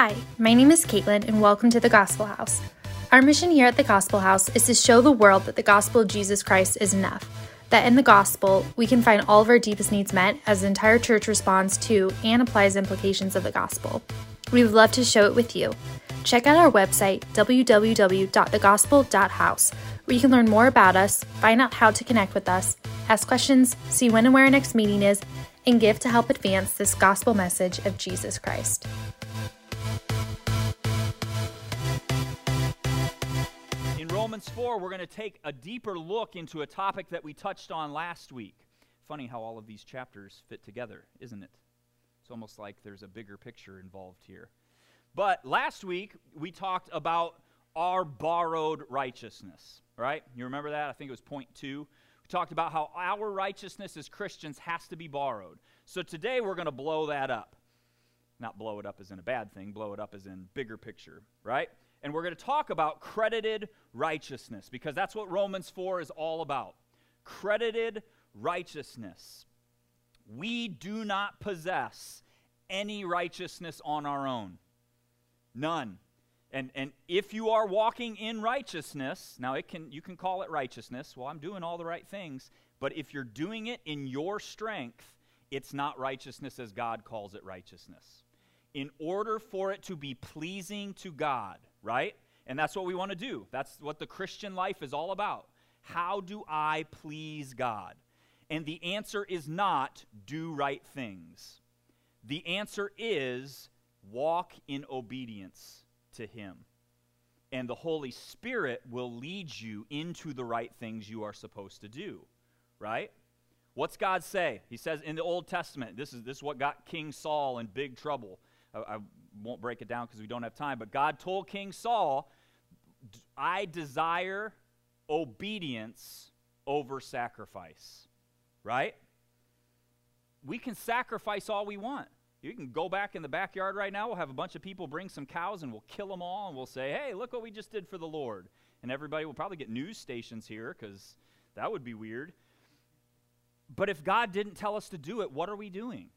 Hi, my name is Caitlin, and welcome to the Gospel House. Our mission here at the Gospel House is to show the world that the gospel of Jesus Christ is enough. That in the gospel, we can find all of our deepest needs met as the entire church responds to and applies implications of the gospel. We would love to show it with you. Check out our website, www.thegospel.house, where you can learn more about us, find out how to connect with us, ask questions, see when and where our next meeting is, and give to help advance this gospel message of Jesus Christ. Romans 4, we're going to take a deeper look into a topic that we touched on last week. Funny how all of these chapters fit together, isn't it? It's almost like there's a bigger picture involved here. But last week, we talked about our borrowed righteousness, right? You remember that? I think it was point two. We talked about how our righteousness as Christians has to be borrowed. So today, we're going to blow that up. Not blow it up as in a bad thing, blow it up as in bigger picture, right? And we're going to talk about credited righteousness because that's what Romans 4 is all about. Credited righteousness. We do not possess any righteousness on our own. None. And, and if you are walking in righteousness, now it can, you can call it righteousness. Well, I'm doing all the right things. But if you're doing it in your strength, it's not righteousness as God calls it righteousness. In order for it to be pleasing to God, right? And that's what we want to do. That's what the Christian life is all about. How do I please God? And the answer is not do right things. The answer is walk in obedience to Him. And the Holy Spirit will lead you into the right things you are supposed to do, right? What's God say? He says in the Old Testament, this is, this is what got King Saul in big trouble. I, won't break it down because we don't have time, but God told King Saul, I desire obedience over sacrifice, right? We can sacrifice all we want. You can go back in the backyard right now. We'll have a bunch of people bring some cows and we'll kill them all and we'll say, hey, look what we just did for the Lord. And everybody will probably get news stations here because that would be weird. But if God didn't tell us to do it, what are we doing?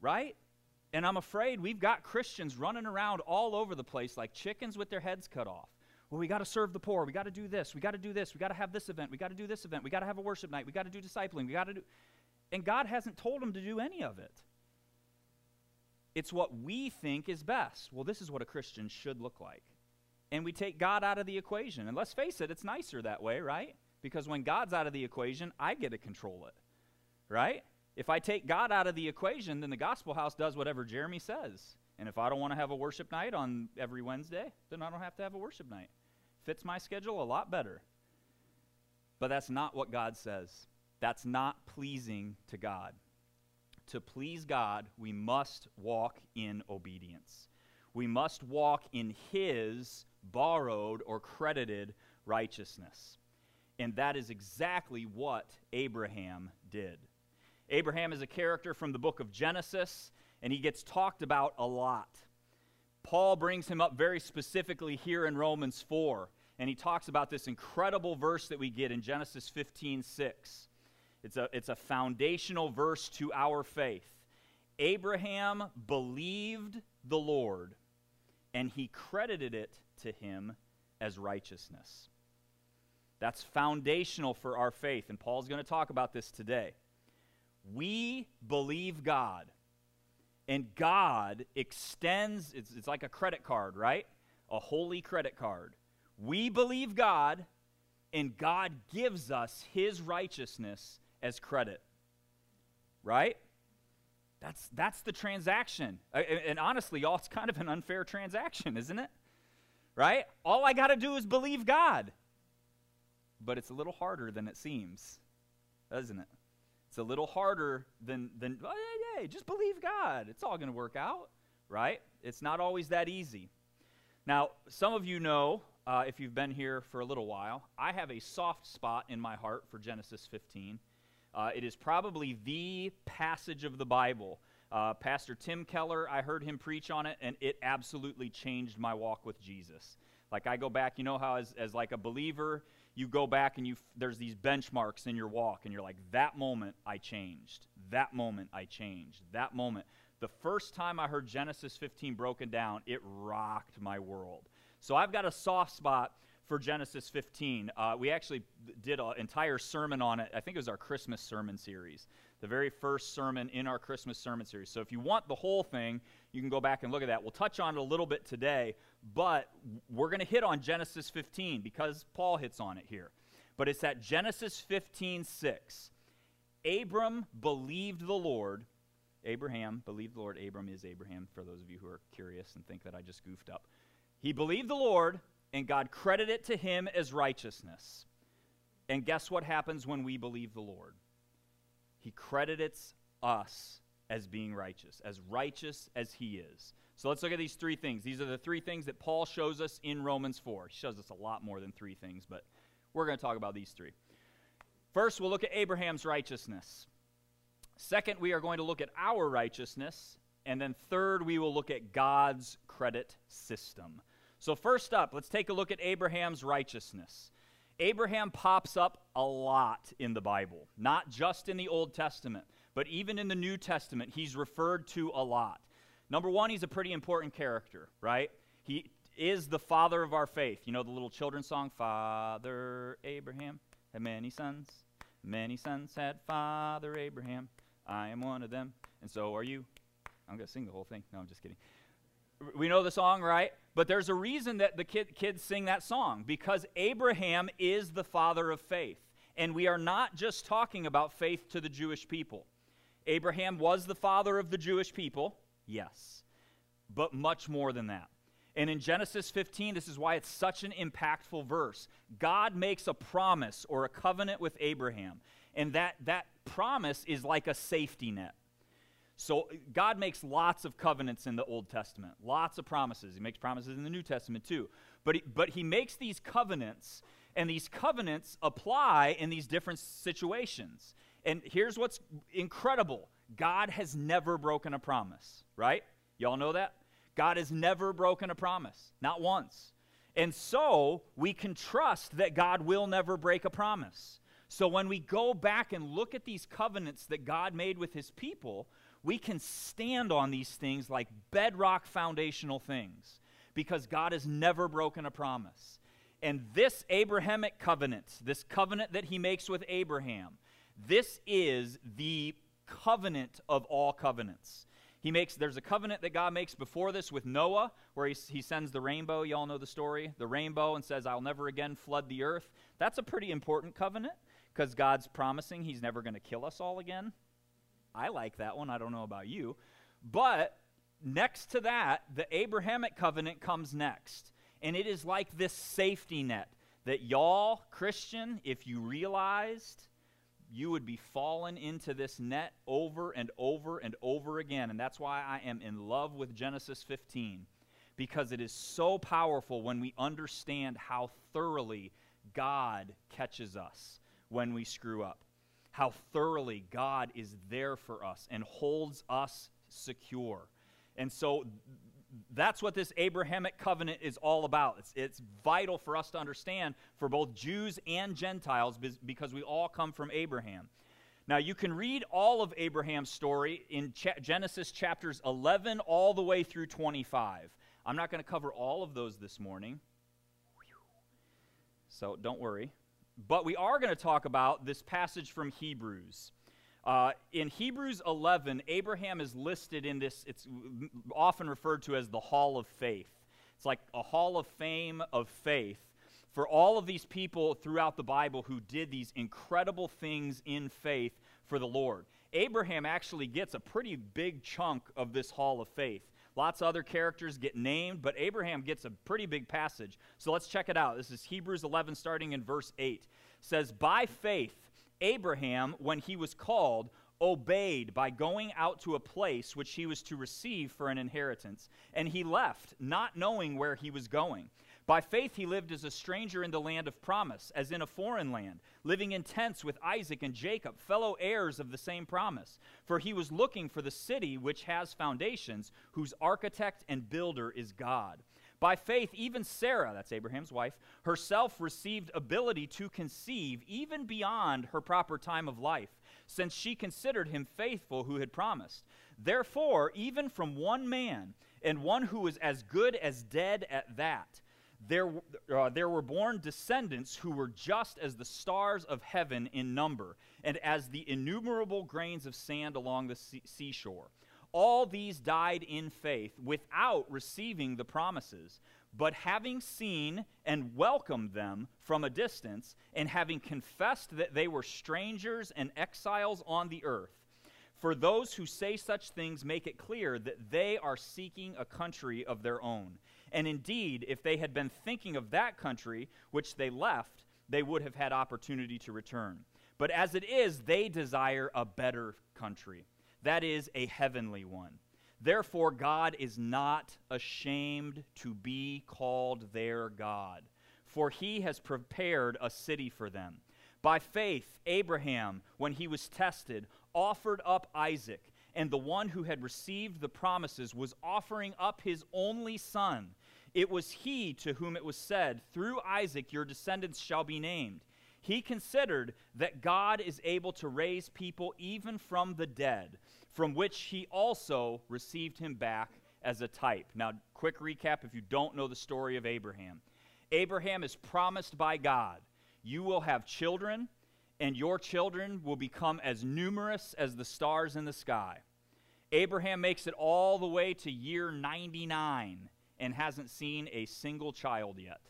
Right? And I'm afraid we've got Christians running around all over the place like chickens with their heads cut off. Well, we got to serve the poor. We got to do this. We got to do this. We got to have this event. We got to do this event. We got to have a worship night. We got to do discipling. We got to do. And God hasn't told them to do any of it. It's what we think is best. Well, this is what a Christian should look like. And we take God out of the equation. And let's face it, it's nicer that way, right? Because when God's out of the equation, I get to control it, right? If I take God out of the equation, then the gospel house does whatever Jeremy says. And if I don't want to have a worship night on every Wednesday, then I don't have to have a worship night. Fits my schedule a lot better. But that's not what God says. That's not pleasing to God. To please God, we must walk in obedience. We must walk in His borrowed or credited righteousness. And that is exactly what Abraham did. Abraham is a character from the book of Genesis, and he gets talked about a lot. Paul brings him up very specifically here in Romans 4, and he talks about this incredible verse that we get in Genesis 15 6. It's a, it's a foundational verse to our faith. Abraham believed the Lord, and he credited it to him as righteousness. That's foundational for our faith, and Paul's going to talk about this today. We believe God, and God extends, it's, it's like a credit card, right? A holy credit card. We believe God, and God gives us his righteousness as credit. Right? That's, that's the transaction. And, and honestly, y'all, it's kind of an unfair transaction, isn't it? Right? All I got to do is believe God. But it's a little harder than it seems, doesn't it? It's a little harder than, than oh, hey, hey, just believe God. It's all going to work out, right? It's not always that easy. Now, some of you know, uh, if you've been here for a little while, I have a soft spot in my heart for Genesis 15. Uh, it is probably the passage of the Bible. Uh, Pastor Tim Keller, I heard him preach on it, and it absolutely changed my walk with Jesus. Like I go back, you know how as, as like a believer, you go back and you there's these benchmarks in your walk and you're like that moment i changed that moment I changed. That moment. The first time I heard Genesis 15 broken down, it rocked my world. So I've got a soft spot for Genesis 15. Uh, we actually did an entire sermon on it. I think it was our Christmas sermon series, the very first sermon in our Christmas sermon series. So if you want the whole thing, you can go back and look at that. We'll touch on it a little bit today, but we're going to hit on Genesis 15 because Paul hits on it here. But it's at Genesis 15 6. Abram believed the Lord. Abraham believed the Lord. Abram is Abraham, for those of you who are curious and think that I just goofed up. He believed the Lord, and God credited it to him as righteousness. And guess what happens when we believe the Lord? He credits us as being righteous, as righteous as he is. So let's look at these three things. These are the three things that Paul shows us in Romans 4. He shows us a lot more than three things, but we're going to talk about these three. First, we'll look at Abraham's righteousness. Second, we are going to look at our righteousness. And then third, we will look at God's credit system. So, first up, let's take a look at Abraham's righteousness. Abraham pops up a lot in the Bible, not just in the Old Testament, but even in the New Testament, he's referred to a lot. Number one, he's a pretty important character, right? He is the father of our faith. You know the little children's song, Father Abraham had many sons. Many sons had Father Abraham. I am one of them, and so are you. I'm going to sing the whole thing. No, I'm just kidding. We know the song, right? But there's a reason that the kid, kids sing that song because Abraham is the father of faith. And we are not just talking about faith to the Jewish people. Abraham was the father of the Jewish people, yes, but much more than that. And in Genesis 15, this is why it's such an impactful verse. God makes a promise or a covenant with Abraham, and that, that promise is like a safety net. So God makes lots of covenants in the Old Testament, lots of promises. He makes promises in the New Testament too. But he, but he makes these covenants, and these covenants apply in these different situations. And here's what's incredible God has never broken a promise, right? Y'all know that? God has never broken a promise, not once. And so we can trust that God will never break a promise. So when we go back and look at these covenants that God made with his people, we can stand on these things like bedrock foundational things because God has never broken a promise. And this Abrahamic covenant, this covenant that he makes with Abraham, this is the covenant of all covenants. He makes there's a covenant that God makes before this with Noah, where he, he sends the rainbow. Y'all know the story, the rainbow, and says, "I'll never again flood the earth." That's a pretty important covenant because God's promising He's never going to kill us all again. I like that one. I don't know about you, but next to that, the Abrahamic covenant comes next, and it is like this safety net that y'all Christian, if you realized you would be fallen into this net over and over and over again. And that's why I am in love with Genesis 15, because it is so powerful when we understand how thoroughly God catches us when we screw up, how thoroughly God is there for us and holds us secure. And so that's what this Abrahamic covenant is all about. It's, it's vital for us to understand for both Jews and Gentiles because we all come from Abraham. Now, you can read all of Abraham's story in Ch- Genesis chapters 11 all the way through 25. I'm not going to cover all of those this morning, so don't worry. But we are going to talk about this passage from Hebrews. Uh, in Hebrews 11, Abraham is listed in this, it's often referred to as the Hall of Faith. It's like a hall of fame of faith for all of these people throughout the Bible who did these incredible things in faith for the Lord. Abraham actually gets a pretty big chunk of this hall of faith. Lots of other characters get named, but Abraham gets a pretty big passage. So let's check it out. This is Hebrews 11, starting in verse 8. It says, By faith, Abraham, when he was called, obeyed by going out to a place which he was to receive for an inheritance. And he left, not knowing where he was going. By faith, he lived as a stranger in the land of promise, as in a foreign land, living in tents with Isaac and Jacob, fellow heirs of the same promise. For he was looking for the city which has foundations, whose architect and builder is God. By faith, even Sarah, that's Abraham's wife, herself received ability to conceive even beyond her proper time of life, since she considered him faithful who had promised. Therefore, even from one man, and one who was as good as dead at that, there, uh, there were born descendants who were just as the stars of heaven in number, and as the innumerable grains of sand along the sea- seashore. All these died in faith without receiving the promises, but having seen and welcomed them from a distance, and having confessed that they were strangers and exiles on the earth. For those who say such things make it clear that they are seeking a country of their own. And indeed, if they had been thinking of that country which they left, they would have had opportunity to return. But as it is, they desire a better country, that is, a heavenly one. Therefore, God is not ashamed to be called their God, for he has prepared a city for them. By faith, Abraham, when he was tested, offered up Isaac, and the one who had received the promises was offering up his only son. It was he to whom it was said, Through Isaac your descendants shall be named. He considered that God is able to raise people even from the dead, from which he also received him back as a type. Now, quick recap if you don't know the story of Abraham. Abraham is promised by God, You will have children, and your children will become as numerous as the stars in the sky. Abraham makes it all the way to year 99 and hasn't seen a single child yet.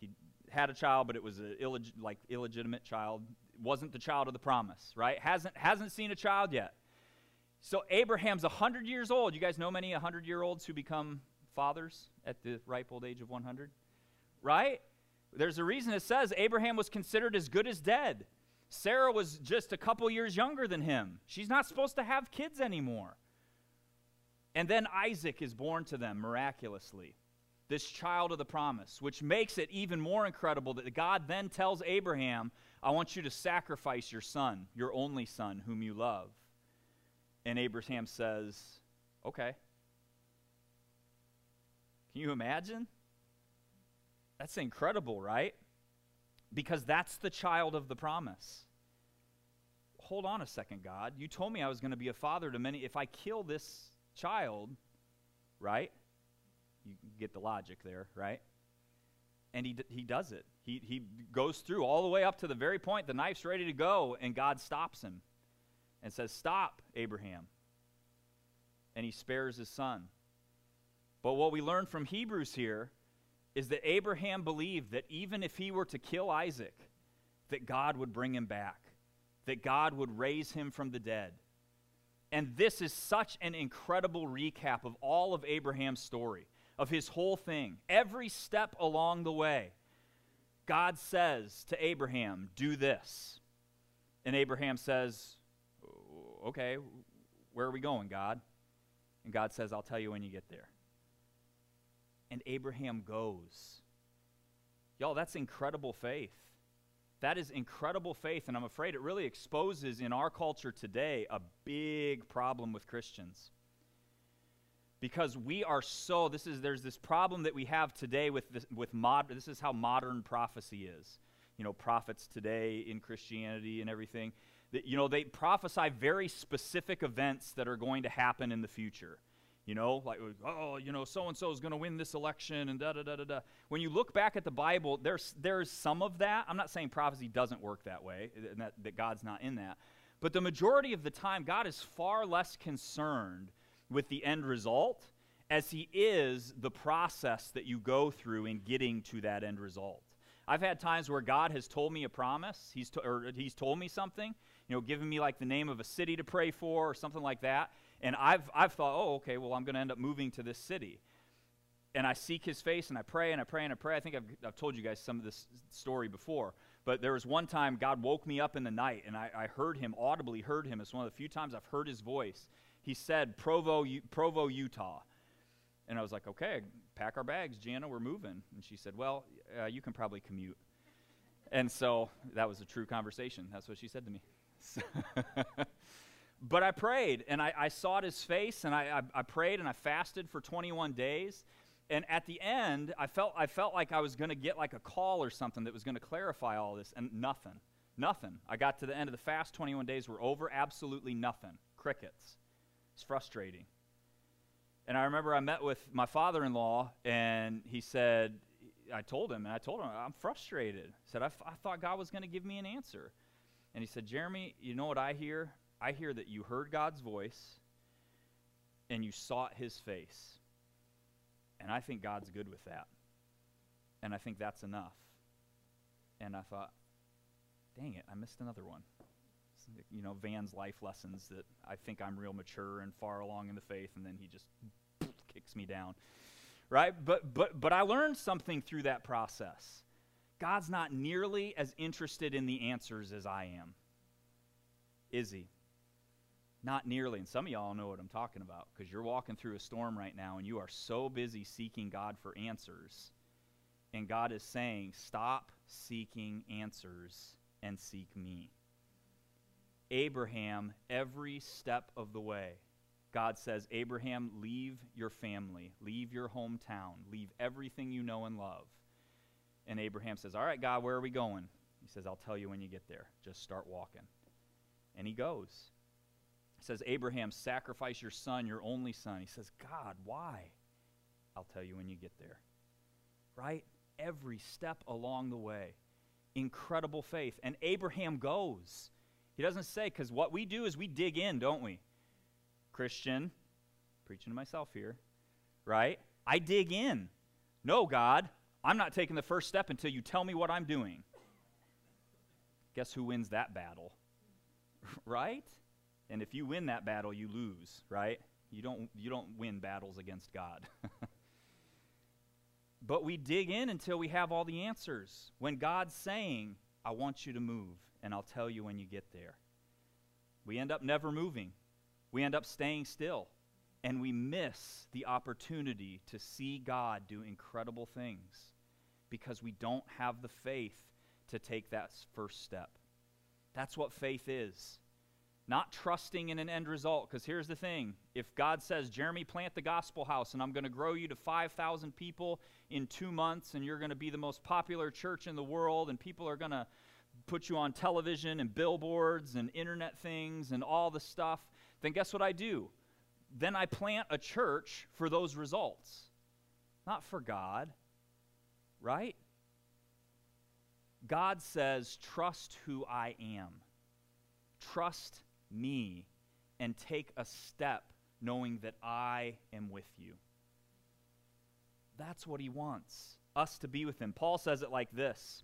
He had a child, but it was a illeg- like illegitimate child. wasn't the child of the promise, right? Hasn't hasn't seen a child yet. So Abraham's 100 years old. You guys know many 100 year olds who become fathers at the ripe old age of 100? Right? There's a reason it says Abraham was considered as good as dead. Sarah was just a couple years younger than him. She's not supposed to have kids anymore. And then Isaac is born to them miraculously, this child of the promise, which makes it even more incredible that God then tells Abraham, I want you to sacrifice your son, your only son, whom you love. And Abraham says, Okay. Can you imagine? That's incredible, right? Because that's the child of the promise. Hold on a second, God. You told me I was going to be a father to many. If I kill this child, right? You get the logic there, right? And he, d- he does it. He, he goes through all the way up to the very point the knife's ready to go, and God stops him and says, Stop, Abraham. And he spares his son. But what we learn from Hebrews here is that Abraham believed that even if he were to kill Isaac, that God would bring him back, that God would raise him from the dead. And this is such an incredible recap of all of Abraham's story, of his whole thing. Every step along the way, God says to Abraham, Do this. And Abraham says, Okay, where are we going, God? And God says, I'll tell you when you get there. And Abraham goes. Y'all, that's incredible faith. That is incredible faith, and I'm afraid it really exposes in our culture today a big problem with Christians. Because we are so this is there's this problem that we have today with this with mod this is how modern prophecy is. You know, prophets today in Christianity and everything. You know, they prophesy very specific events that are going to happen in the future. You know, like, oh, you know, so and so is going to win this election and da da da da da. When you look back at the Bible, there's, there's some of that. I'm not saying prophecy doesn't work that way, that, that God's not in that. But the majority of the time, God is far less concerned with the end result as he is the process that you go through in getting to that end result. I've had times where God has told me a promise, he's, to, or he's told me something, you know, given me like the name of a city to pray for or something like that. And I've, I've thought, oh, okay, well, I'm going to end up moving to this city. And I seek his face and I pray and I pray and I pray. I think I've, I've told you guys some of this story before. But there was one time God woke me up in the night and I, I heard him, audibly heard him. It's one of the few times I've heard his voice. He said, Provo, U- Provo, Utah. And I was like, okay, pack our bags, Jana, we're moving. And she said, well, uh, you can probably commute. And so that was a true conversation. That's what she said to me. but I prayed and I, I sought his face and I, I, I, prayed and I fasted for 21 days. And at the end, I felt, I felt like I was going to get like a call or something that was going to clarify all this, and nothing. Nothing. I got to the end of the fast, 21 days were over, absolutely nothing. Crickets. It's frustrating. And I remember I met with my father in law, and he said, I told him, and I told him, I'm frustrated. Said, I, f- I thought God was going to give me an answer. And he said, Jeremy, you know what I hear? I hear that you heard God's voice and you sought his face. And I think God's good with that. And I think that's enough. And I thought, dang it, I missed another one. You know, Van's life lessons that I think I'm real mature and far along in the faith, and then he just kicks me down. Right? But, but, but I learned something through that process. God's not nearly as interested in the answers as I am. Is he? Not nearly. And some of y'all know what I'm talking about because you're walking through a storm right now and you are so busy seeking God for answers. And God is saying, stop seeking answers and seek me. Abraham, every step of the way, God says, Abraham, leave your family, leave your hometown, leave everything you know and love. And Abraham says, All right, God, where are we going? He says, I'll tell you when you get there. Just start walking. And he goes. He says, Abraham, sacrifice your son, your only son. He says, God, why? I'll tell you when you get there. Right? Every step along the way. Incredible faith. And Abraham goes. He doesn't say, because what we do is we dig in, don't we? Christian, preaching to myself here, right? I dig in. No, God, I'm not taking the first step until you tell me what I'm doing. Guess who wins that battle? right? And if you win that battle, you lose, right? You don't, you don't win battles against God. but we dig in until we have all the answers. When God's saying, I want you to move, and I'll tell you when you get there. We end up never moving. We end up staying still. And we miss the opportunity to see God do incredible things because we don't have the faith to take that first step. That's what faith is. Not trusting in an end result. Because here's the thing if God says, Jeremy, plant the gospel house, and I'm going to grow you to 5,000 people in two months, and you're going to be the most popular church in the world, and people are going to put you on television and billboards and internet things and all the stuff, then guess what I do? Then I plant a church for those results, not for God right? God says, Trust who I am. Trust me and take a step knowing that I am with you. That's what he wants us to be with him. Paul says it like this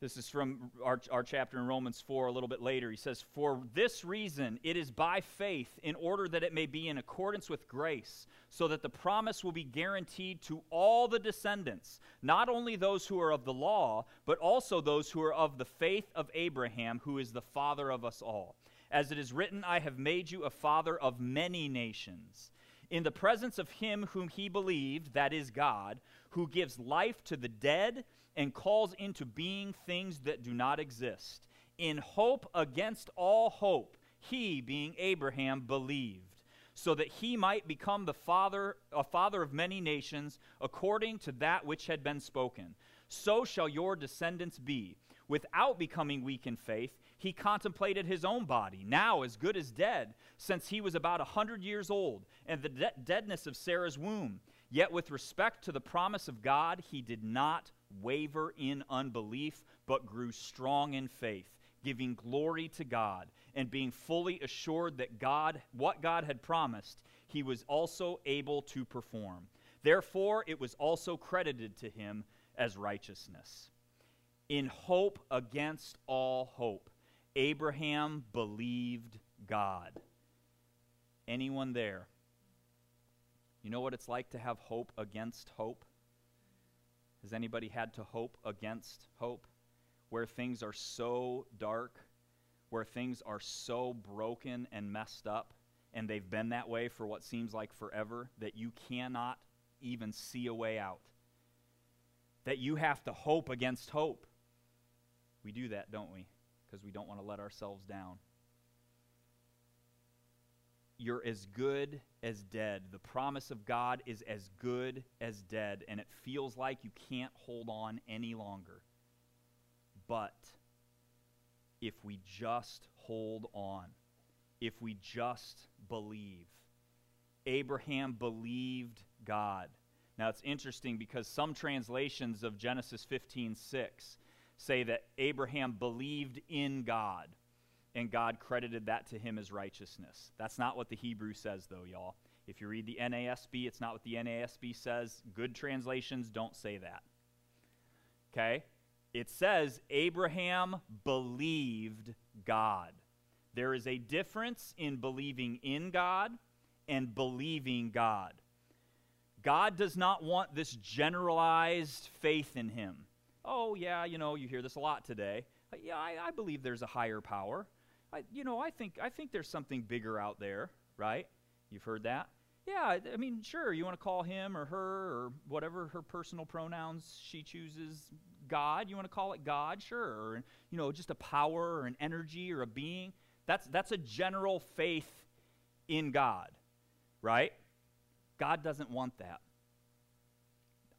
this is from our, our chapter in Romans 4 a little bit later. He says, For this reason, it is by faith, in order that it may be in accordance with grace, so that the promise will be guaranteed to all the descendants, not only those who are of the law, but also those who are of the faith of Abraham, who is the father of us all. As it is written, I have made you a father of many nations. In the presence of him whom he believed, that is God, who gives life to the dead and calls into being things that do not exist. In hope against all hope, he, being Abraham, believed, so that he might become the father, a father of many nations, according to that which had been spoken. So shall your descendants be. Without becoming weak in faith, he contemplated his own body, now as good as dead, since he was about a hundred years old, and the de- deadness of Sarah's womb. Yet with respect to the promise of God, he did not waver in unbelief, but grew strong in faith, giving glory to God, and being fully assured that God, what God had promised, he was also able to perform. Therefore, it was also credited to him as righteousness. In hope against all hope, Abraham believed God. Anyone there? You know what it's like to have hope against hope? Has anybody had to hope against hope? Where things are so dark, where things are so broken and messed up, and they've been that way for what seems like forever, that you cannot even see a way out. That you have to hope against hope. We do that, don't we? Because we don't want to let ourselves down you're as good as dead. The promise of God is as good as dead, and it feels like you can't hold on any longer. But if we just hold on, if we just believe. Abraham believed God. Now it's interesting because some translations of Genesis 15:6 say that Abraham believed in God and God credited that to him as righteousness. That's not what the Hebrew says though, y'all. If you read the NASB, it's not what the NASB says. Good translations don't say that. Okay? It says Abraham believed God. There is a difference in believing in God and believing God. God does not want this generalized faith in him. Oh, yeah, you know, you hear this a lot today. Yeah, I, I believe there's a higher power. I, you know, I think, I think there's something bigger out there, right? You've heard that? Yeah, I mean, sure, you want to call him or her or whatever her personal pronouns she chooses, God. You want to call it God? Sure. Or, you know, just a power or an energy or a being. That's, that's a general faith in God, right? God doesn't want that.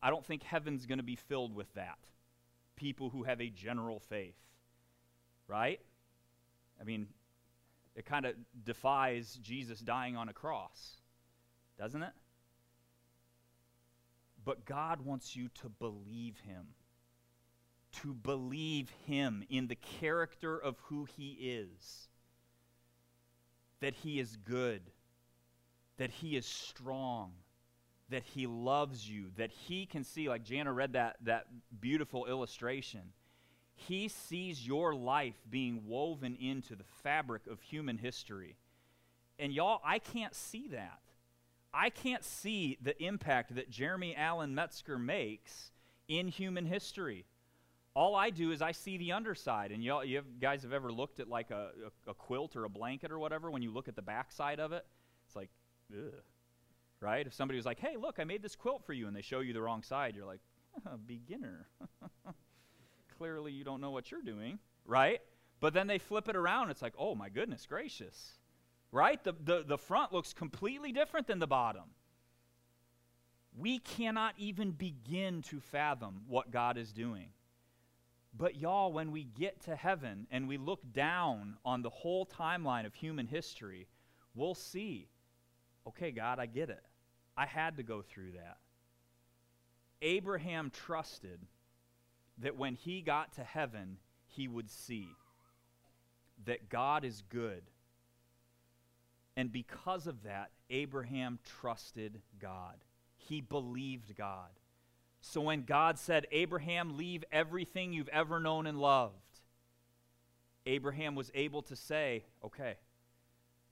I don't think heaven's going to be filled with that. People who have a general faith, right? I mean, it kind of defies Jesus dying on a cross, doesn't it? But God wants you to believe Him, to believe Him in the character of who He is, that He is good, that He is strong, that He loves you, that He can see, like Jana read that, that beautiful illustration he sees your life being woven into the fabric of human history. And y'all, I can't see that. I can't see the impact that Jeremy Allen Metzger makes in human history. All I do is I see the underside. And y'all, you have, guys have ever looked at like a, a, a, quilt or a blanket or whatever, when you look at the backside of it, it's like, ugh. Right? If somebody was like, hey, look, I made this quilt for you, and they show you the wrong side, you're like, oh, beginner. clearly you don't know what you're doing, right? But then they flip it around. It's like, oh my goodness gracious, right? The, the, the front looks completely different than the bottom. We cannot even begin to fathom what God is doing. But, y'all, when we get to heaven and we look down on the whole timeline of human history, we'll see okay, God, I get it. I had to go through that. Abraham trusted that when he got to heaven, he would see that God is good. And because of that, Abraham trusted God. He believed God. So when God said, Abraham, leave everything you've ever known and loved, Abraham was able to say, okay,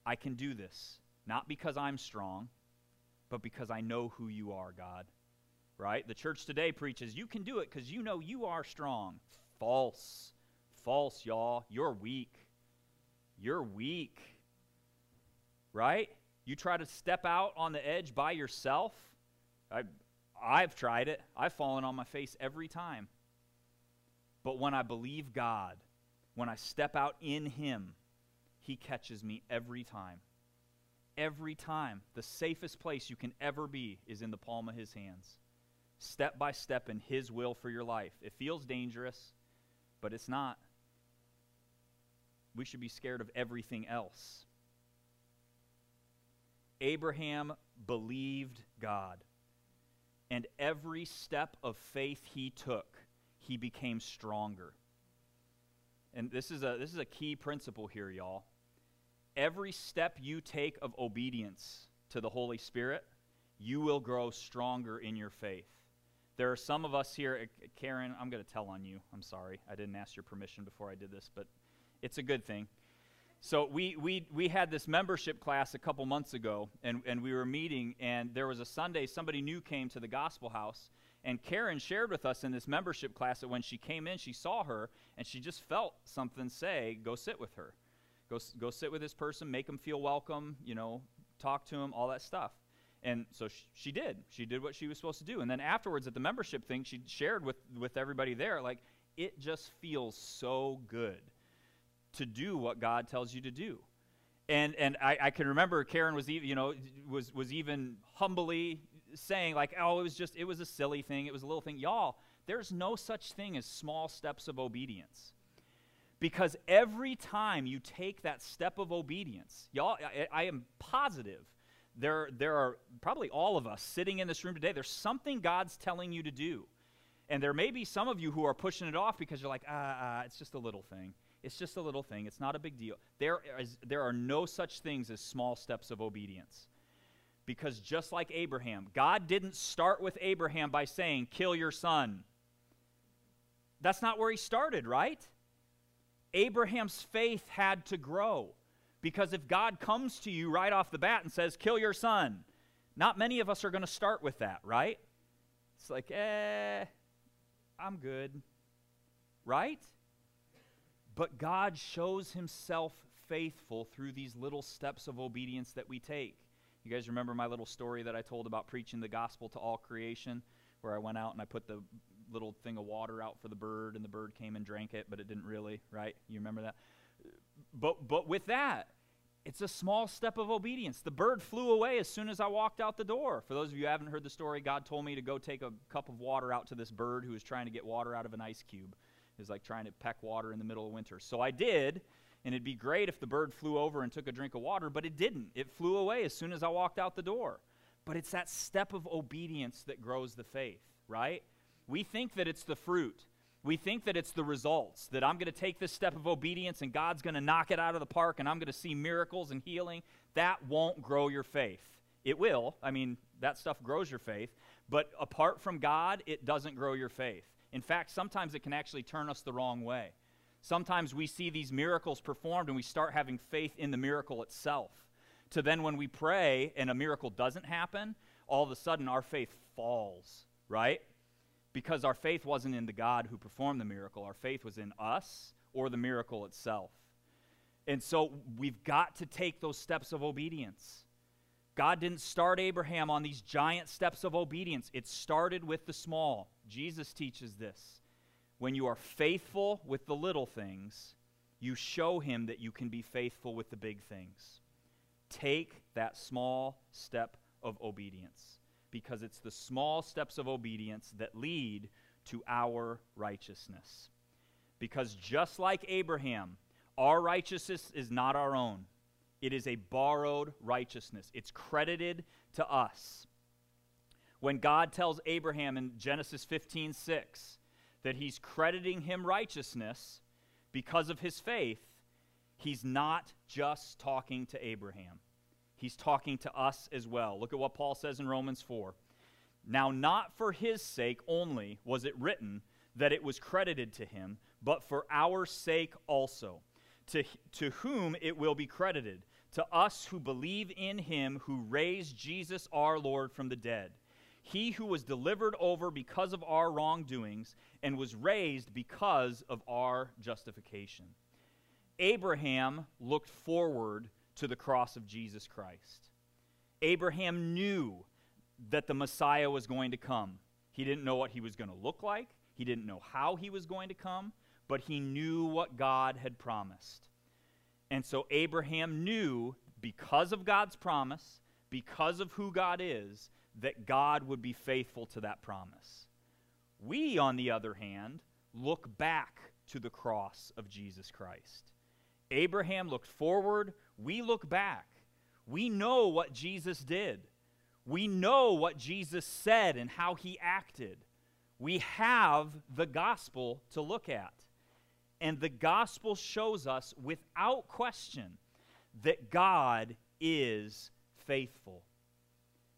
I can do this. Not because I'm strong, but because I know who you are, God right? The church today preaches, you can do it because you know you are strong. False. False, y'all. You're weak. You're weak. Right? You try to step out on the edge by yourself. I, I've tried it. I've fallen on my face every time. But when I believe God, when I step out in Him, He catches me every time. Every time. The safest place you can ever be is in the palm of His hands step by step in His will for your life. It feels dangerous, but it's not. We should be scared of everything else. Abraham believed God, and every step of faith he took, he became stronger. And this is a, this is a key principle here, y'all. Every step you take of obedience to the Holy Spirit, you will grow stronger in your faith. There are some of us here, uh, Karen, I'm going to tell on you. I'm sorry. I didn't ask your permission before I did this, but it's a good thing. So we, we, we had this membership class a couple months ago, and, and we were meeting, and there was a Sunday, somebody new came to the gospel house, and Karen shared with us in this membership class that when she came in, she saw her, and she just felt something say, go sit with her. Go, go sit with this person, make them feel welcome, you know, talk to them, all that stuff. And so she, she, did. She did what she was supposed to do. And then afterwards at the membership thing, she shared with, with everybody there, like, it just feels so good to do what God tells you to do. And, and I, I can remember Karen was even, you know, was, was even humbly saying, like, oh, it was just, it was a silly thing. It was a little thing. Y'all, there's no such thing as small steps of obedience. Because every time you take that step of obedience, y'all, I, I am positive there, there are probably all of us sitting in this room today, there's something God's telling you to do. And there may be some of you who are pushing it off because you're like, ah, ah, it's just a little thing. It's just a little thing. It's not a big deal. There, is, there are no such things as small steps of obedience. Because just like Abraham, God didn't start with Abraham by saying, kill your son. That's not where he started, right? Abraham's faith had to grow. Because if God comes to you right off the bat and says, kill your son, not many of us are going to start with that, right? It's like, eh, I'm good, right? But God shows himself faithful through these little steps of obedience that we take. You guys remember my little story that I told about preaching the gospel to all creation, where I went out and I put the little thing of water out for the bird, and the bird came and drank it, but it didn't really, right? You remember that? But, but with that, it's a small step of obedience. The bird flew away as soon as I walked out the door. For those of you who haven't heard the story, God told me to go take a cup of water out to this bird who was trying to get water out of an ice cube. It was like trying to peck water in the middle of winter. So I did, and it'd be great if the bird flew over and took a drink of water, but it didn't. It flew away as soon as I walked out the door. But it's that step of obedience that grows the faith, right? We think that it's the fruit. We think that it's the results, that I'm going to take this step of obedience and God's going to knock it out of the park and I'm going to see miracles and healing. That won't grow your faith. It will. I mean, that stuff grows your faith. But apart from God, it doesn't grow your faith. In fact, sometimes it can actually turn us the wrong way. Sometimes we see these miracles performed and we start having faith in the miracle itself. To then, when we pray and a miracle doesn't happen, all of a sudden our faith falls, right? Because our faith wasn't in the God who performed the miracle. Our faith was in us or the miracle itself. And so we've got to take those steps of obedience. God didn't start Abraham on these giant steps of obedience, it started with the small. Jesus teaches this. When you are faithful with the little things, you show him that you can be faithful with the big things. Take that small step of obedience because it's the small steps of obedience that lead to our righteousness. Because just like Abraham, our righteousness is not our own. It is a borrowed righteousness. It's credited to us. When God tells Abraham in Genesis 15 6 that he's crediting him righteousness because of his faith, he's not just talking to Abraham. He's talking to us as well. Look at what Paul says in Romans 4. Now, not for his sake only was it written that it was credited to him, but for our sake also, to, to whom it will be credited, to us who believe in him who raised Jesus our Lord from the dead. He who was delivered over because of our wrongdoings and was raised because of our justification. Abraham looked forward to the cross of Jesus Christ. Abraham knew that the Messiah was going to come. He didn't know what he was going to look like, he didn't know how he was going to come, but he knew what God had promised. And so Abraham knew, because of God's promise, because of who God is, that God would be faithful to that promise. We, on the other hand, look back to the cross of Jesus Christ. Abraham looked forward, we look back. We know what Jesus did. We know what Jesus said and how he acted. We have the gospel to look at. And the gospel shows us without question that God is faithful.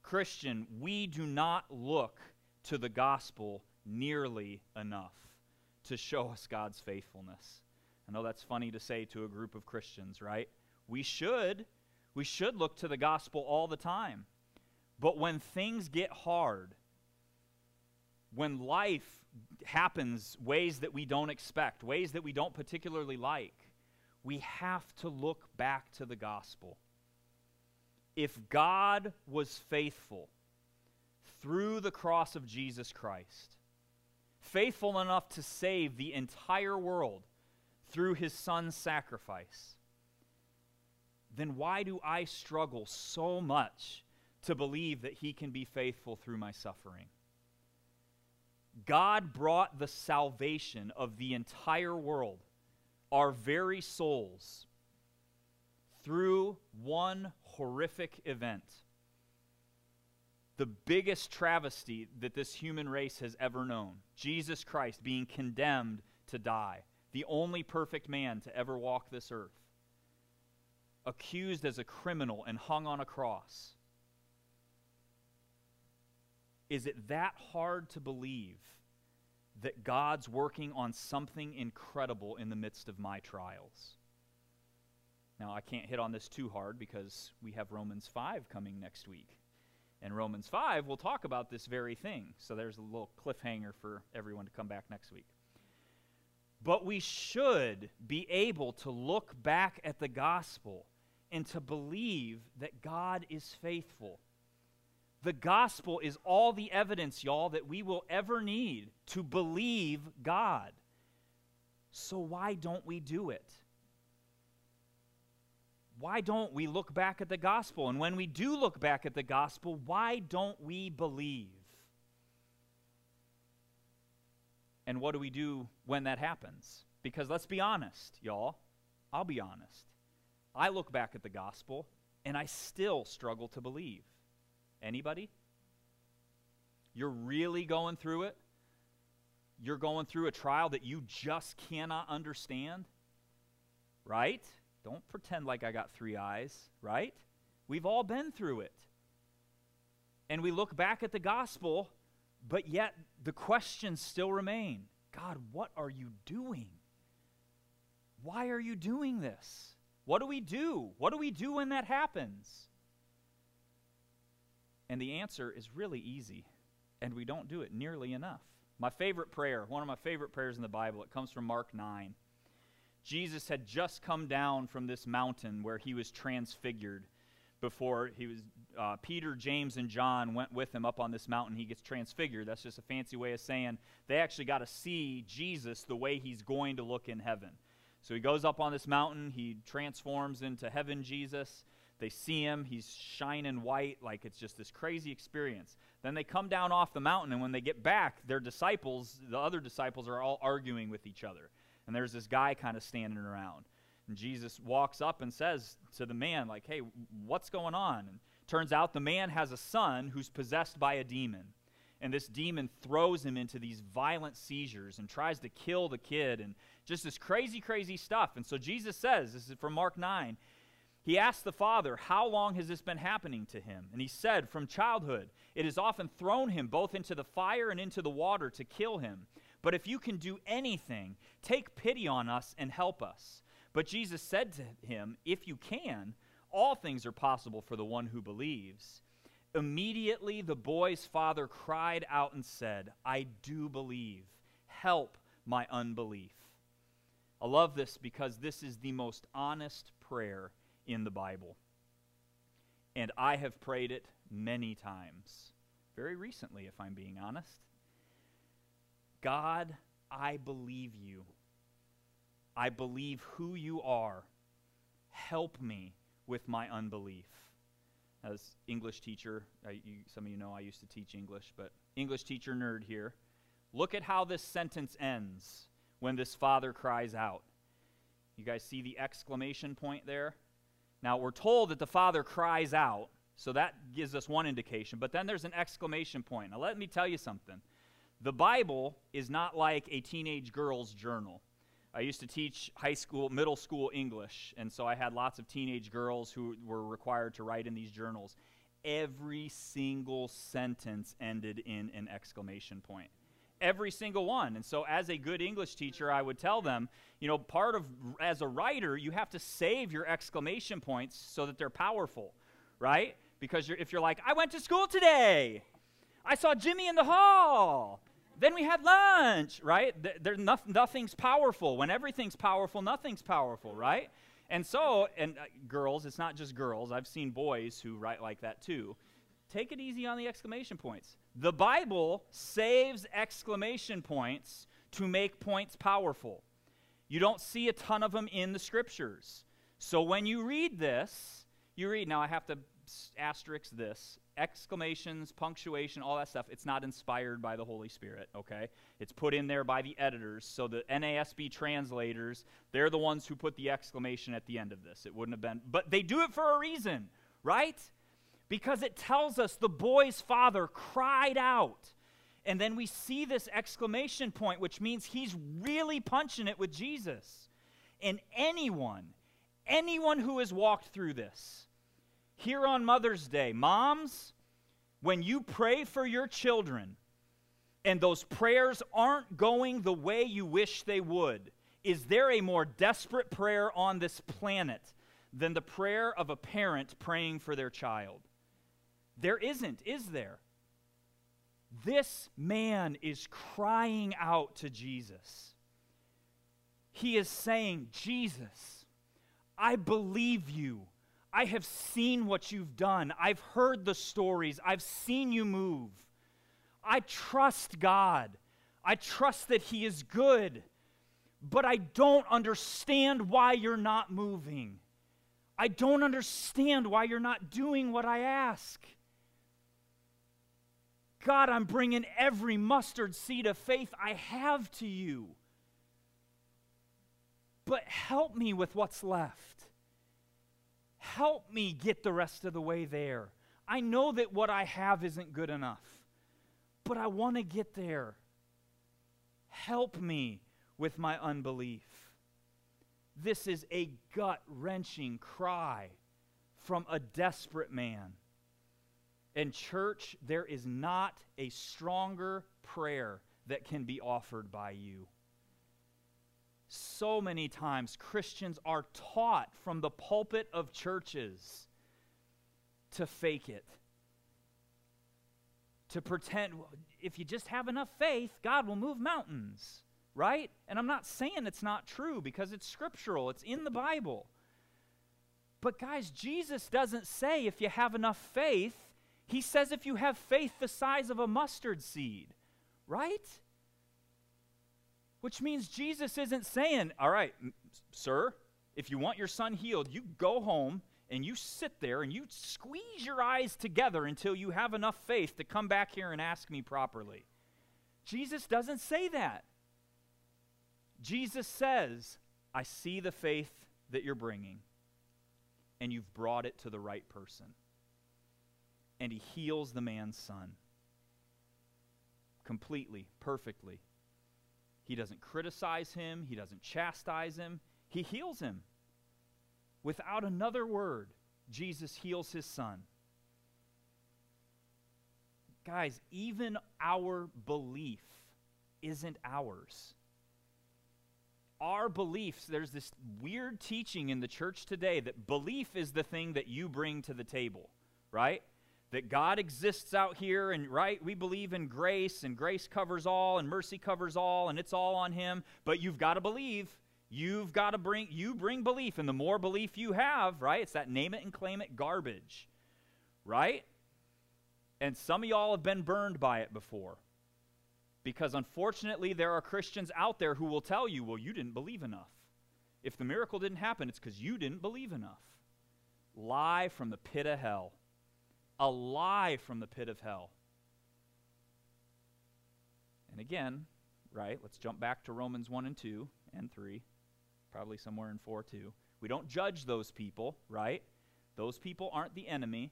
Christian, we do not look to the gospel nearly enough to show us God's faithfulness. I know that's funny to say to a group of Christians, right? We should. We should look to the gospel all the time. But when things get hard, when life happens ways that we don't expect, ways that we don't particularly like, we have to look back to the gospel. If God was faithful through the cross of Jesus Christ, faithful enough to save the entire world through his son's sacrifice, then why do I struggle so much to believe that He can be faithful through my suffering? God brought the salvation of the entire world our very souls through one horrific event. The biggest travesty that this human race has ever known Jesus Christ being condemned to die, the only perfect man to ever walk this earth, accused as a criminal and hung on a cross. Is it that hard to believe that God's working on something incredible in the midst of my trials? Now, I can't hit on this too hard because we have Romans 5 coming next week. And Romans 5 will talk about this very thing. So there's a little cliffhanger for everyone to come back next week. But we should be able to look back at the gospel and to believe that God is faithful. The gospel is all the evidence, y'all, that we will ever need to believe God. So why don't we do it? why don't we look back at the gospel? And when we do look back at the gospel, why don't we believe? And what do we do when that happens? Because let's be honest, y'all. I'll be honest. I look back at the gospel and I still struggle to believe. Anybody? You're really going through it? You're going through a trial that you just cannot understand? Right? Don't pretend like I got three eyes, right? We've all been through it. And we look back at the gospel, but yet the questions still remain God, what are you doing? Why are you doing this? What do we do? What do we do when that happens? And the answer is really easy, and we don't do it nearly enough. My favorite prayer, one of my favorite prayers in the Bible, it comes from Mark 9. Jesus had just come down from this mountain where he was transfigured before he was uh, Peter, James, and John went with him up on this mountain. He gets transfigured. That's just a fancy way of saying they actually got to see Jesus the way he's going to look in heaven. So he goes up on this mountain. He transforms into heaven Jesus. They see him. He's shining white, like it's just this crazy experience. Then they come down off the mountain, and when they get back, their disciples, the other disciples, are all arguing with each other and there's this guy kind of standing around. And Jesus walks up and says to the man, like, hey, what's going on? And turns out the man has a son who's possessed by a demon. And this demon throws him into these violent seizures and tries to kill the kid and just this crazy, crazy stuff. And so Jesus says, this is from Mark 9, he asked the father, How long has this been happening to him? And he said, From childhood. It has often thrown him both into the fire and into the water to kill him. But if you can do anything, take pity on us and help us. But Jesus said to him, If you can, all things are possible for the one who believes. Immediately the boy's father cried out and said, I do believe. Help my unbelief. I love this because this is the most honest prayer in the Bible. And I have prayed it many times. Very recently, if I'm being honest. God, I believe you. I believe who you are. Help me with my unbelief. As English teacher, I, you, some of you know I used to teach English, but English teacher nerd here. Look at how this sentence ends when this father cries out. You guys see the exclamation point there? Now, we're told that the father cries out, so that gives us one indication, but then there's an exclamation point. Now, let me tell you something. The Bible is not like a teenage girl's journal. I used to teach high school, middle school English, and so I had lots of teenage girls who were required to write in these journals. Every single sentence ended in an exclamation point. Every single one. And so, as a good English teacher, I would tell them, you know, part of, as a writer, you have to save your exclamation points so that they're powerful, right? Because you're, if you're like, I went to school today, I saw Jimmy in the hall. Then we had lunch, right? There, no, nothing's powerful. When everything's powerful, nothing's powerful, right? And so, and uh, girls, it's not just girls. I've seen boys who write like that too. Take it easy on the exclamation points. The Bible saves exclamation points to make points powerful. You don't see a ton of them in the scriptures. So when you read this, you read, now I have to asterisk this exclamations, punctuation, all that stuff, it's not inspired by the Holy Spirit, okay? It's put in there by the editors. So the NASB translators, they're the ones who put the exclamation at the end of this. It wouldn't have been, but they do it for a reason, right? Because it tells us the boy's father cried out. And then we see this exclamation point, which means he's really punching it with Jesus. And anyone, anyone who has walked through this, here on Mother's Day, moms, when you pray for your children and those prayers aren't going the way you wish they would, is there a more desperate prayer on this planet than the prayer of a parent praying for their child? There isn't, is there? This man is crying out to Jesus. He is saying, Jesus, I believe you. I have seen what you've done. I've heard the stories. I've seen you move. I trust God. I trust that He is good. But I don't understand why you're not moving. I don't understand why you're not doing what I ask. God, I'm bringing every mustard seed of faith I have to you. But help me with what's left. Help me get the rest of the way there. I know that what I have isn't good enough, but I want to get there. Help me with my unbelief. This is a gut wrenching cry from a desperate man. In church, there is not a stronger prayer that can be offered by you so many times Christians are taught from the pulpit of churches to fake it. To pretend, if you just have enough faith, God will move mountains, right? And I'm not saying it's not true because it's scriptural, it's in the Bible. But, guys, Jesus doesn't say if you have enough faith, He says if you have faith the size of a mustard seed, right? Which means Jesus isn't saying, All right, sir, if you want your son healed, you go home and you sit there and you squeeze your eyes together until you have enough faith to come back here and ask me properly. Jesus doesn't say that. Jesus says, I see the faith that you're bringing, and you've brought it to the right person. And he heals the man's son completely, perfectly. He doesn't criticize him, he doesn't chastise him, he heals him. Without another word, Jesus heals his son. Guys, even our belief isn't ours. Our beliefs, there's this weird teaching in the church today that belief is the thing that you bring to the table, right? That God exists out here and right we believe in grace and grace covers all and mercy covers all and it's all on him. But you've got to believe. You've got to bring you bring belief and the more belief you have right it's that name it and claim it garbage right? And some of y'all have been burned by it before. Because unfortunately there are Christians out there who will tell you well you didn't believe enough. If the miracle didn't happen it's because you didn't believe enough. Lie from the pit of hell alive from the pit of hell. And again, right, let's jump back to Romans 1 and 2 and 3, probably somewhere in 4 too. We don't judge those people, right? Those people aren't the enemy,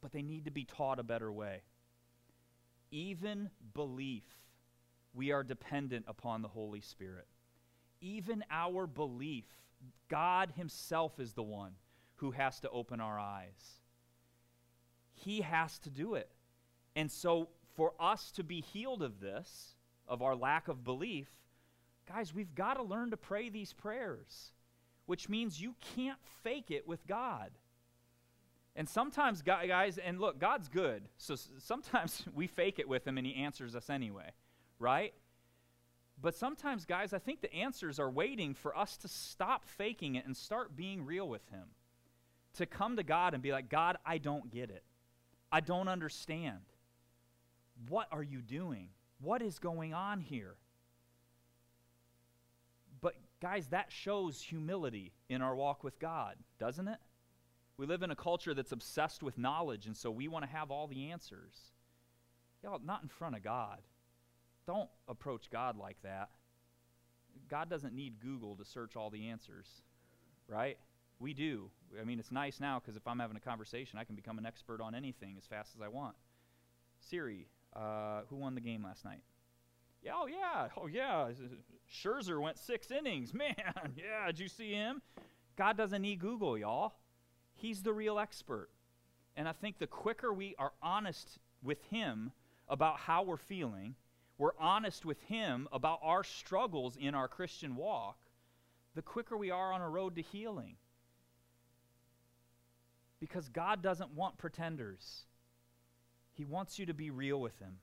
but they need to be taught a better way. Even belief, we are dependent upon the Holy Spirit. Even our belief, God Himself is the one who has to open our eyes. He has to do it. And so, for us to be healed of this, of our lack of belief, guys, we've got to learn to pray these prayers, which means you can't fake it with God. And sometimes, guys, and look, God's good. So sometimes we fake it with Him and He answers us anyway, right? But sometimes, guys, I think the answers are waiting for us to stop faking it and start being real with Him. To come to God and be like, God, I don't get it. I don't understand. What are you doing? What is going on here? But, guys, that shows humility in our walk with God, doesn't it? We live in a culture that's obsessed with knowledge, and so we want to have all the answers. Y'all, not in front of God. Don't approach God like that. God doesn't need Google to search all the answers, right? We do. I mean, it's nice now because if I'm having a conversation, I can become an expert on anything as fast as I want. Siri, uh, who won the game last night? Yeah, oh yeah, oh yeah. Scherzer went six innings. Man, yeah, did you see him? God doesn't need Google, y'all. He's the real expert. And I think the quicker we are honest with Him about how we're feeling, we're honest with Him about our struggles in our Christian walk, the quicker we are on a road to healing. Because God doesn't want pretenders, He wants you to be real with Him.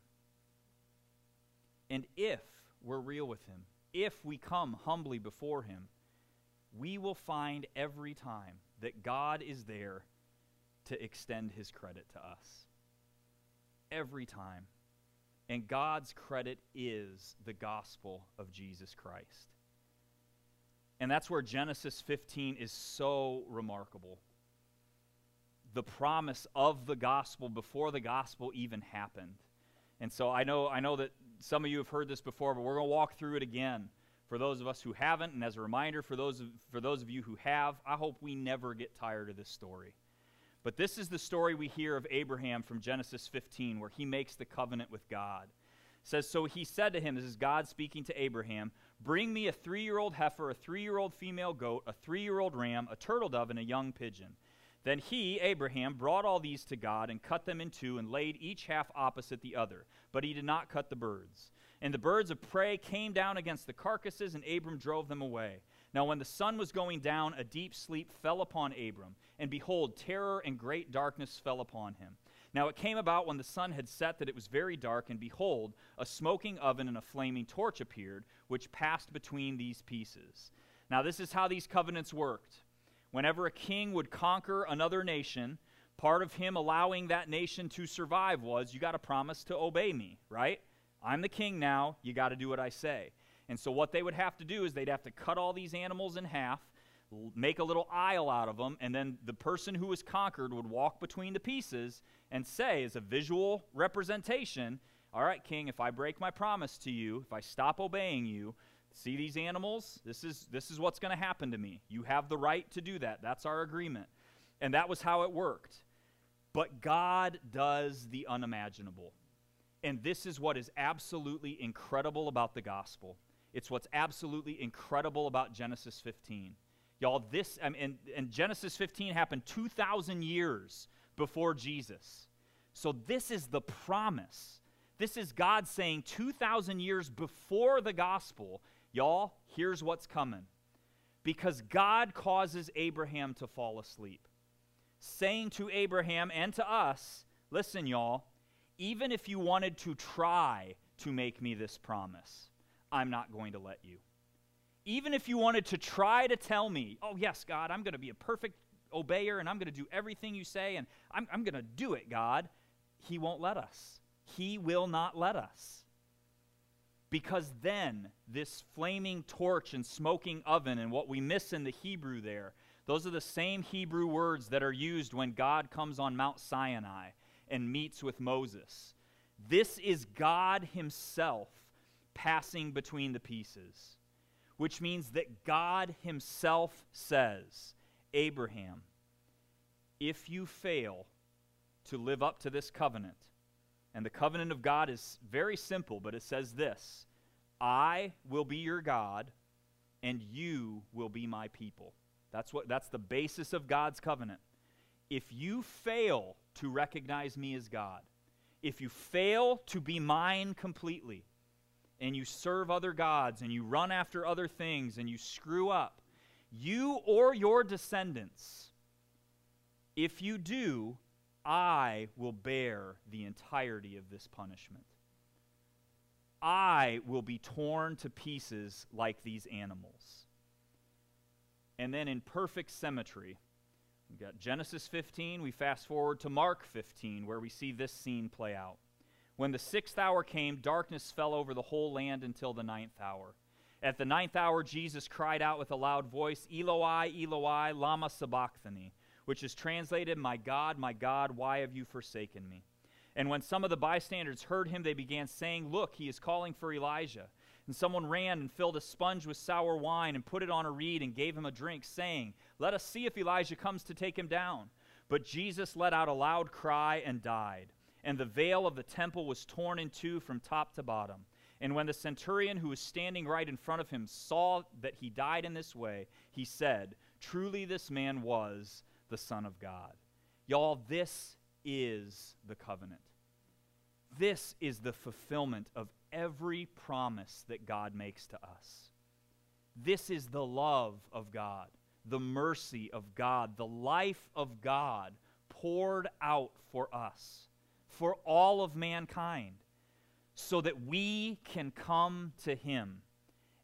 And if we're real with Him, if we come humbly before Him, we will find every time that God is there to extend His credit to us. Every time. And God's credit is the gospel of Jesus Christ. And that's where Genesis 15 is so remarkable. The promise of the gospel before the gospel even happened. And so I know, I know that some of you have heard this before, but we're going to walk through it again for those of us who haven't. And as a reminder for those of, for those of you who have, I hope we never get tired of this story. But this is the story we hear of Abraham from Genesis 15, where he makes the covenant with God. It says, So he said to him, This is God speaking to Abraham, Bring me a three year old heifer, a three year old female goat, a three year old ram, a turtle dove, and a young pigeon. Then he, Abraham, brought all these to God and cut them in two and laid each half opposite the other. But he did not cut the birds. And the birds of prey came down against the carcasses, and Abram drove them away. Now, when the sun was going down, a deep sleep fell upon Abram, and behold, terror and great darkness fell upon him. Now it came about when the sun had set that it was very dark, and behold, a smoking oven and a flaming torch appeared, which passed between these pieces. Now, this is how these covenants worked. Whenever a king would conquer another nation, part of him allowing that nation to survive was you got to promise to obey me, right? I'm the king now, you got to do what I say. And so, what they would have to do is they'd have to cut all these animals in half, make a little aisle out of them, and then the person who was conquered would walk between the pieces and say, as a visual representation, All right, king, if I break my promise to you, if I stop obeying you, see these animals? This is, this is what's going to happen to me. You have the right to do that. That's our agreement. And that was how it worked. But God does the unimaginable. And this is what is absolutely incredible about the gospel. It's what's absolutely incredible about Genesis 15. Y'all, this, I mean, and, and Genesis 15 happened 2,000 years before Jesus. So this is the promise. This is God saying 2,000 years before the gospel, y'all, here's what's coming. Because God causes Abraham to fall asleep, saying to Abraham and to us, listen, y'all, even if you wanted to try to make me this promise, I'm not going to let you. Even if you wanted to try to tell me, oh, yes, God, I'm going to be a perfect obeyer and I'm going to do everything you say and I'm, I'm going to do it, God, He won't let us. He will not let us. Because then, this flaming torch and smoking oven, and what we miss in the Hebrew there, those are the same Hebrew words that are used when God comes on Mount Sinai and meets with Moses. This is God Himself passing between the pieces, which means that God Himself says, Abraham, if you fail to live up to this covenant, and the covenant of God is very simple, but it says this I will be your God, and you will be my people. That's, what, that's the basis of God's covenant. If you fail to recognize me as God, if you fail to be mine completely, and you serve other gods and you run after other things and you screw up, you or your descendants, if you do, I will bear the entirety of this punishment. I will be torn to pieces like these animals. And then in perfect symmetry, we've got Genesis 15. We fast forward to Mark 15, where we see this scene play out. When the sixth hour came, darkness fell over the whole land until the ninth hour. At the ninth hour, Jesus cried out with a loud voice, Eloi, Eloi, Lama Sabachthani, which is translated, My God, my God, why have you forsaken me? And when some of the bystanders heard him, they began saying, Look, he is calling for Elijah. And someone ran and filled a sponge with sour wine and put it on a reed and gave him a drink, saying, Let us see if Elijah comes to take him down. But Jesus let out a loud cry and died. And the veil of the temple was torn in two from top to bottom. And when the centurion who was standing right in front of him saw that he died in this way, he said, Truly this man was the Son of God. Y'all, this is the covenant. This is the fulfillment of every promise that God makes to us. This is the love of God, the mercy of God, the life of God poured out for us, for all of mankind, so that we can come to Him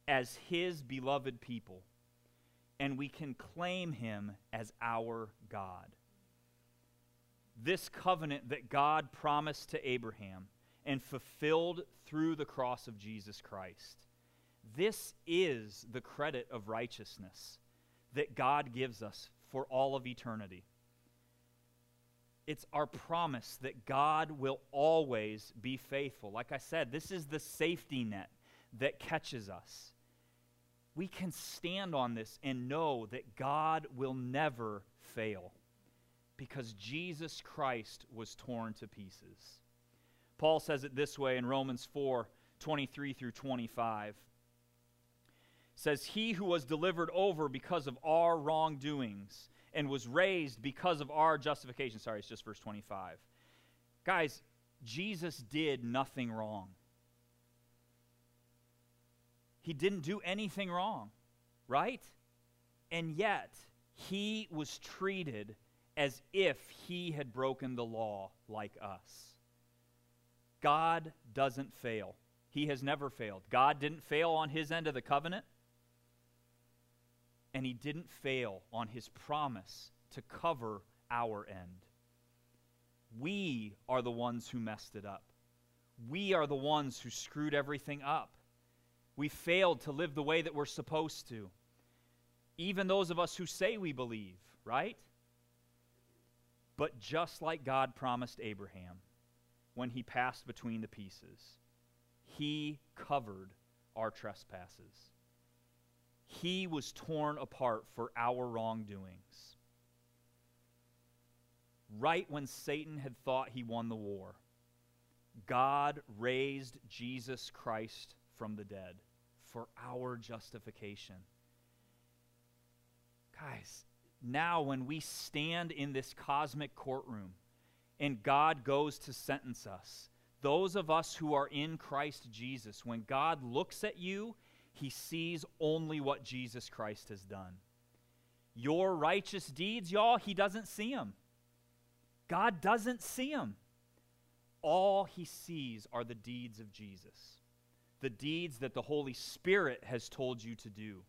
as His beloved people and we can claim Him as our God. This covenant that God promised to Abraham and fulfilled through the cross of Jesus Christ. This is the credit of righteousness that God gives us for all of eternity. It's our promise that God will always be faithful. Like I said, this is the safety net that catches us. We can stand on this and know that God will never fail because Jesus Christ was torn to pieces. Paul says it this way in Romans 4 23 through 25. says, He who was delivered over because of our wrongdoings and was raised because of our justification. Sorry, it's just verse 25. Guys, Jesus did nothing wrong. He didn't do anything wrong, right? And yet, he was treated as if he had broken the law like us. God doesn't fail. He has never failed. God didn't fail on his end of the covenant, and he didn't fail on his promise to cover our end. We are the ones who messed it up. We are the ones who screwed everything up. We failed to live the way that we're supposed to. Even those of us who say we believe, right? But just like God promised Abraham, when he passed between the pieces. He covered our trespasses. He was torn apart for our wrongdoings. Right when Satan had thought he won the war, God raised Jesus Christ from the dead for our justification. Guys, now when we stand in this cosmic courtroom, and God goes to sentence us. Those of us who are in Christ Jesus, when God looks at you, he sees only what Jesus Christ has done. Your righteous deeds, y'all, he doesn't see them. God doesn't see them. All he sees are the deeds of Jesus, the deeds that the Holy Spirit has told you to do.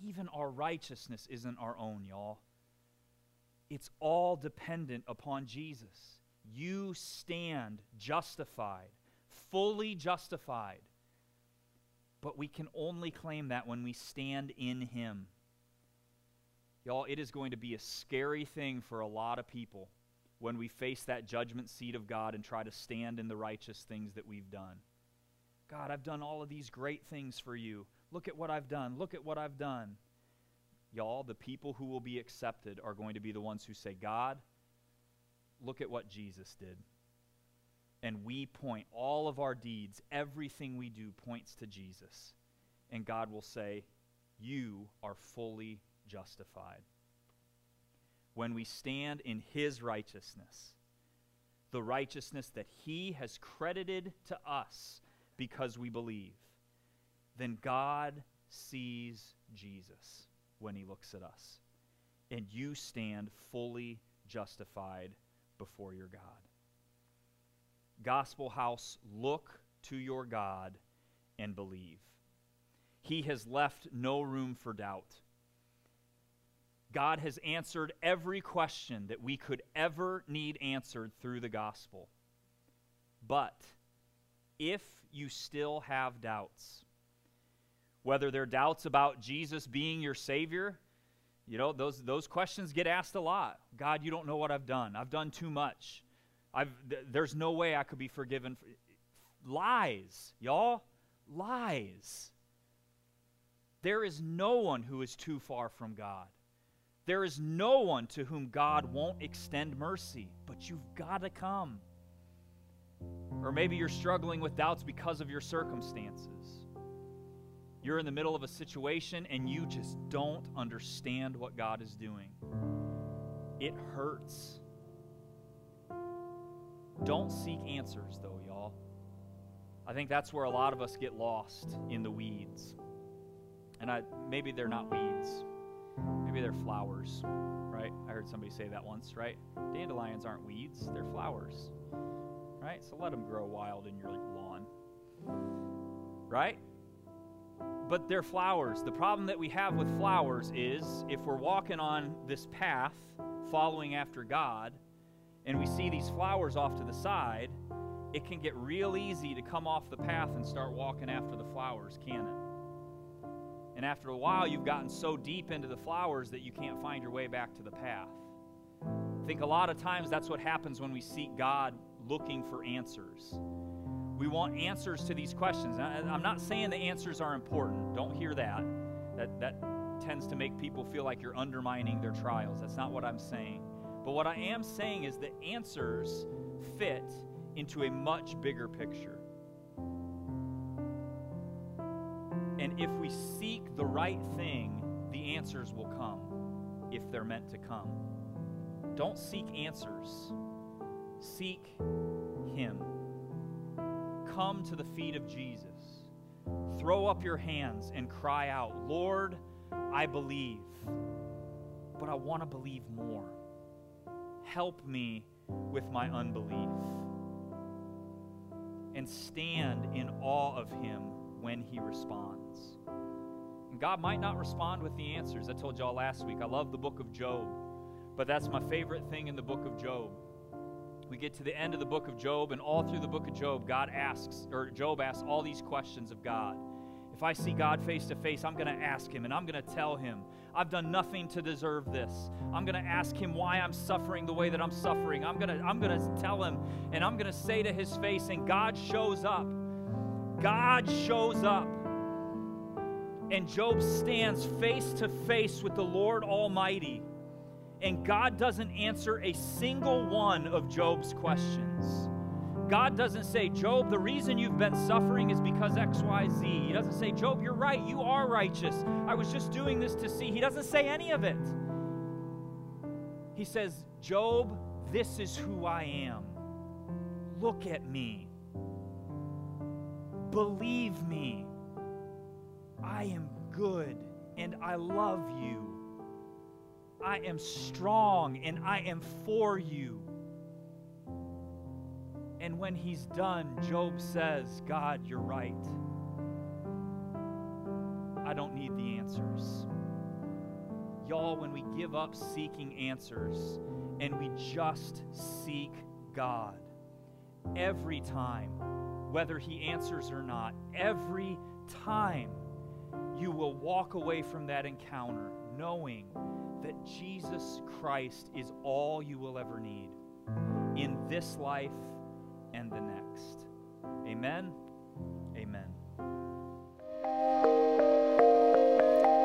Even our righteousness isn't our own, y'all. It's all dependent upon Jesus. You stand justified, fully justified. But we can only claim that when we stand in Him. Y'all, it is going to be a scary thing for a lot of people when we face that judgment seat of God and try to stand in the righteous things that we've done. God, I've done all of these great things for you. Look at what I've done. Look at what I've done. Y'all, the people who will be accepted are going to be the ones who say, God, look at what Jesus did. And we point all of our deeds, everything we do points to Jesus. And God will say, You are fully justified. When we stand in His righteousness, the righteousness that He has credited to us because we believe, then God sees Jesus when he looks at us. And you stand fully justified before your God. Gospel House, look to your God and believe. He has left no room for doubt. God has answered every question that we could ever need answered through the gospel. But if you still have doubts, whether they're doubts about Jesus being your Savior, You know, those, those questions get asked a lot. God, you don't know what I've done. I've done too much. I've, th- there's no way I could be forgiven. Lies, y'all. Lies. There is no one who is too far from God. There is no one to whom God won't extend mercy, but you've got to come. Or maybe you're struggling with doubts because of your circumstances. You're in the middle of a situation and you just don't understand what God is doing. It hurts. Don't seek answers, though, y'all. I think that's where a lot of us get lost in the weeds. And I, maybe they're not weeds, maybe they're flowers, right? I heard somebody say that once, right? Dandelions aren't weeds, they're flowers, right? So let them grow wild in your lawn, right? But they're flowers. The problem that we have with flowers is if we're walking on this path, following after God, and we see these flowers off to the side, it can get real easy to come off the path and start walking after the flowers, can it? And after a while, you've gotten so deep into the flowers that you can't find your way back to the path. I think a lot of times that's what happens when we seek God looking for answers. We want answers to these questions. I'm not saying the answers are important. Don't hear that. That, that tends to make people feel like you're undermining their trials. That's not what I'm saying. But what I am saying is the answers fit into a much bigger picture. And if we seek the right thing, the answers will come if they're meant to come. Don't seek answers, seek Him. Come to the feet of Jesus. Throw up your hands and cry out, Lord, I believe, but I want to believe more. Help me with my unbelief. And stand in awe of Him when He responds. And God might not respond with the answers. I told y'all last week, I love the book of Job, but that's my favorite thing in the book of Job. We get to the end of the book of Job, and all through the book of Job, God asks, or Job asks all these questions of God. If I see God face to face, I'm going to ask Him and I'm going to tell Him, I've done nothing to deserve this. I'm going to ask Him why I'm suffering the way that I'm suffering. I'm going to, I'm going to tell Him and I'm going to say to His face, and God shows up. God shows up. And Job stands face to face with the Lord Almighty. And God doesn't answer a single one of Job's questions. God doesn't say, Job, the reason you've been suffering is because XYZ. He doesn't say, Job, you're right, you are righteous. I was just doing this to see. He doesn't say any of it. He says, Job, this is who I am. Look at me. Believe me. I am good and I love you. I am strong and I am for you. And when he's done, Job says, God, you're right. I don't need the answers. Y'all, when we give up seeking answers and we just seek God, every time, whether he answers or not, every time you will walk away from that encounter knowing that Jesus Christ is all you will ever need in this life and the next. Amen. Amen.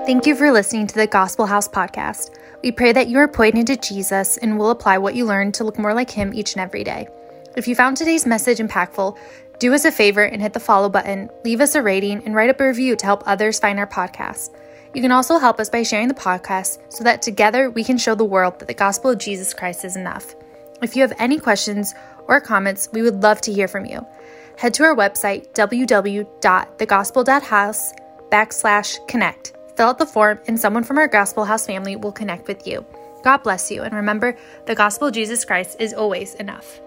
Thank you for listening to the Gospel House podcast. We pray that you are pointed to Jesus and will apply what you learned to look more like Him each and every day. If you found today's message impactful, do us a favor and hit the follow button, leave us a rating, and write up a review to help others find our podcast. You can also help us by sharing the podcast so that together we can show the world that the gospel of Jesus Christ is enough. If you have any questions or comments, we would love to hear from you. Head to our website, www.thegospel.house backslash connect. Fill out the form, and someone from our Gospel House family will connect with you. God bless you, and remember, the gospel of Jesus Christ is always enough.